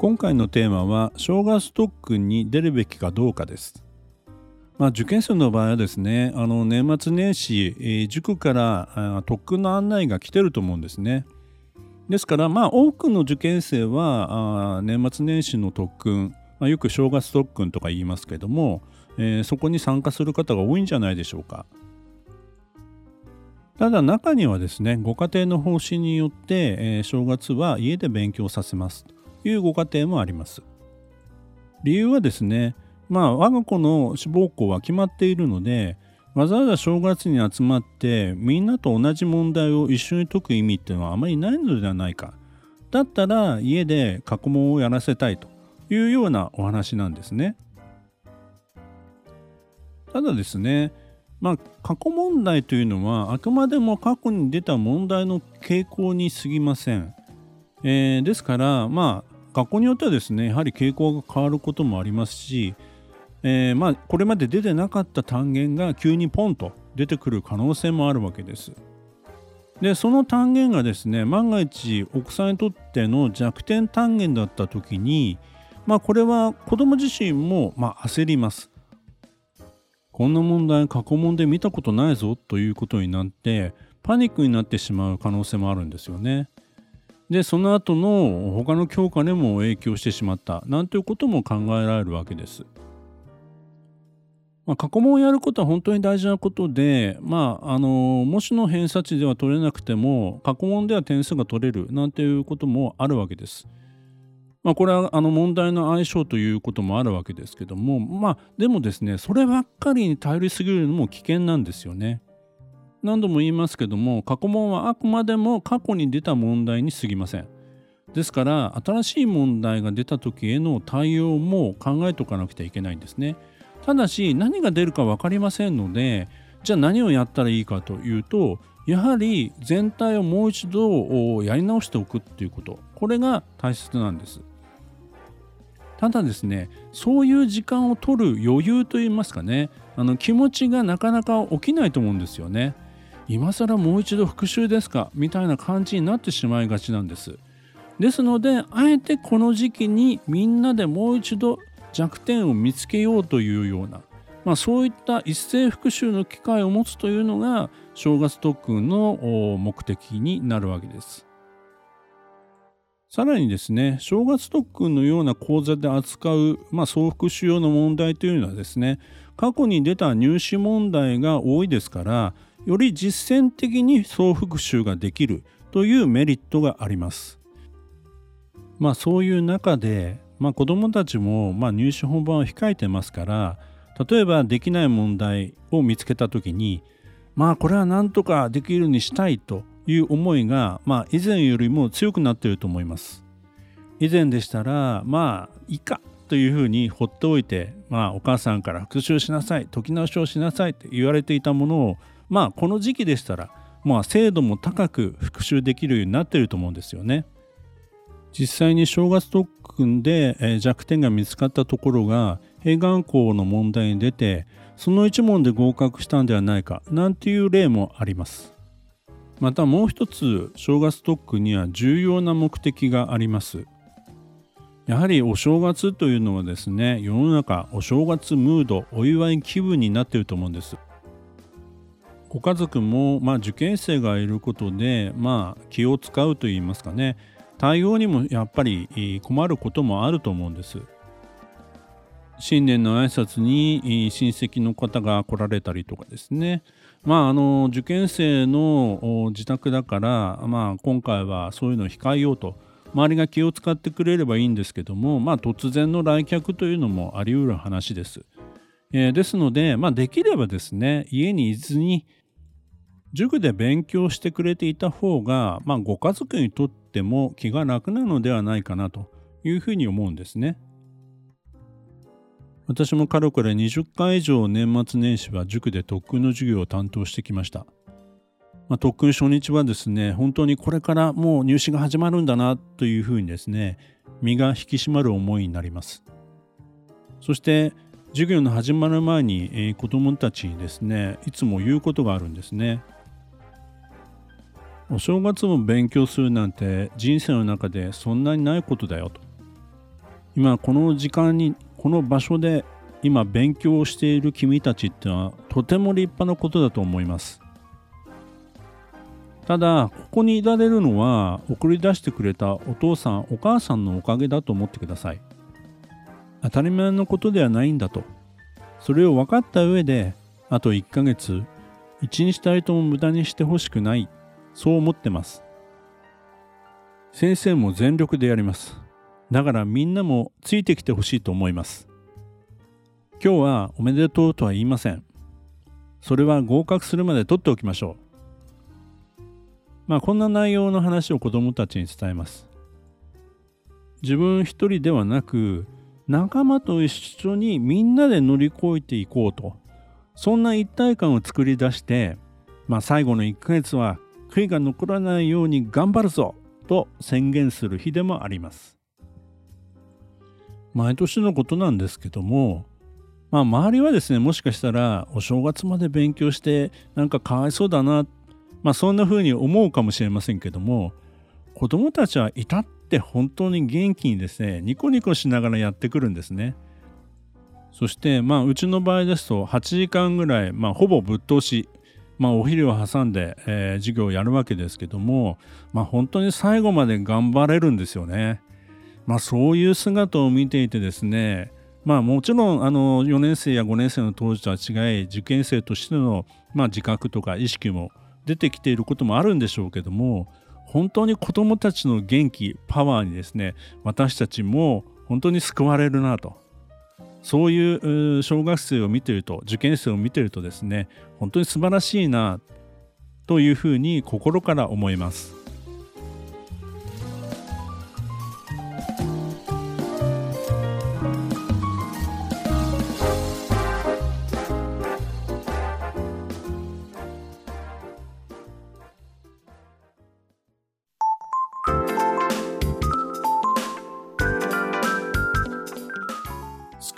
今回のテーマは正月特訓に出るべきかどうかです。まあ、受験生の場合はですねあの年末年始、えー、塾から特訓の案内が来てると思うんですね。ですからまあ多くの受験生はあ年末年始の特訓、まあ、よく正月特訓とか言いますけども、えー、そこに参加する方が多いんじゃないでしょうか。ただ中にはですねご家庭の方針によって、えー、正月は家で勉強させますいうご家庭もあります。理由はですね、まあ我が子の志望校は決まっているので、わざわざ正月に集まってみんなと同じ問題を一緒に解く意味っていうのはあまりないのではないか。だったら家で過去問をやらせたいというようなお話なんですね。ただですね、まあ、過去問題というのはあくまでも過去に出た問題の傾向に過ぎません。えー、ですから、まあ、学校によってはですねやはり傾向が変わることもありますし、えー、まあ、これまで出てなかった単元が急にポンと出てくる可能性もあるわけです。でその単元がですね万が一奥さんにとっての弱点単元だった時にまあこれは子ども自身もま焦ります。こんな問題過去問で見たことないぞということになってパニックになってしまう可能性もあるんですよね。でその後の他の教科でも影響してしまったなんていうことも考えられるわけです。まあ、過去問をやることは本当に大事なことで、まあ、あの模試の偏差値では取れなくても過去問では点数が取れるなんていうこともあるわけです。まあ、これはあの問題の相性ということもあるわけですけども、まあ、でもですねそればっかりに頼りすぎるのも危険なんですよね。何度も言いますけども過去問はあくまでも過去に出た問題に過ぎません。ですから新しい問題が出た時への対応も考えておかなくてはいけないんですね。ただし何が出るか分かりませんのでじゃあ何をやったらいいかというとやはり全体をもう一度やり直しておくっていうことこれが大切なんです。ただですねそういう時間を取る余裕といいますかねあの気持ちがなかなか起きないと思うんですよね。今更もう一度復習ですか？みたいな感じになってしまいがちなんです。ですのであえてこの時期にみんなでもう一度弱点を見つけようというような、まあ、そういった一斉復習の機会を持つというのが正月特訓の目的になるわけです。さらにですね正月特訓のような講座で扱う、まあ、総復習用の問題というのはですね過去に出た入試問題が多いですからより実践的に総復習ができるというメリットがあります。まあそういう中で、まあ、子どもたちもまあ入試本番を控えてますから例えばできない問題を見つけた時にまあこれはなんとかできるにしたいという思いが、まあ、以前よりも強くなっていると思います。以前でしたらまあいいかというふうに放っておいて、まあ、お母さんから復習しなさい解き直しをしなさいって言われていたものをまあこの時期でしたらまあ精度も高く復習できるようになってると思うんですよね。実際に正月特訓で弱点が見つかったところが併願校の問題に出てその一問で合格したんではないかなんていう例もあります。またもう一つ正月特訓には重要な目的があります。やはりお正月というのはですね世の中お正月ムードお祝い気分になっていると思うんです。ご家族も、まあ、受験生がいることで、まあ、気を使うといいますかね対応にもやっぱり困ることもあると思うんです。新年の挨拶に親戚の方が来られたりとかですねまああの受験生の自宅だから、まあ、今回はそういうのを控えようと周りが気を使ってくれればいいんですけども、まあ、突然の来客というのもあり得る話です。えー、ですので、まあ、できればですね家にいずに塾で勉強してくれていた方が、まあ、ご家族にとっても気が楽なのではないかなというふうに思うんですね。私もかれこれ20回以上年末年始は塾で特訓の授業を担当してきました。まあ、特訓初日はですね、本当にこれからもう入試が始まるんだなというふうにですね、身が引き締まる思いになります。そして授業の始まる前に、えー、子どもたちにですね、いつも言うことがあるんですね。お正月も勉強するなんて人生の中でそんなにないことだよと。今この時間にこの場所で今勉強をしている君たちってのはとても立派なことだと思います。ただここにいられるのは送り出してくれたお父さんお母さんのおかげだと思ってください。当たり前のことではないんだと。それを分かった上であと1ヶ月1日たりとも無駄にしてほしくないそう思ってます。先生も全力でやります。だからみんなもついてきてほしいと思います。今日はおめでとうとは言いません。それは合格するまで取っておきましょう。まあこんな内容の話を子供たちに伝えます。自分一人ではなく仲間と一緒にみんなで乗り越えていこうとそんな一体感を作り出して、まあ、最後の1ヶ月は悔いが残らないように頑張るぞと宣言する日でもあります。毎年のことなんですけどもまあ周りはですねもしかしたらお正月まで勉強してなんかかわいそうだなまあそんな風に思うかもしれませんけども子供たちは至って本当に元気にですねニコニコしながらやってくるんですね。そしてまあうちの場合ですと8時間ぐらい、まあ、ほぼぶっ通し、まあ、お昼を挟んで、えー、授業をやるわけですけども、まあ、本当に最後まで頑張れるんですよね。まあ、そういう姿を見ていてですねまあもちろんあの4年生や5年生の当時とは違い受験生としての、まあ、自覚とか意識も出てきていることもあるんでしょうけども本当に子どもたちの元気パワーにですね私たちも本当に救われるなとそういう小学生を見てると受験生を見てるとですね本当に素晴らしいなというふうに心から思います。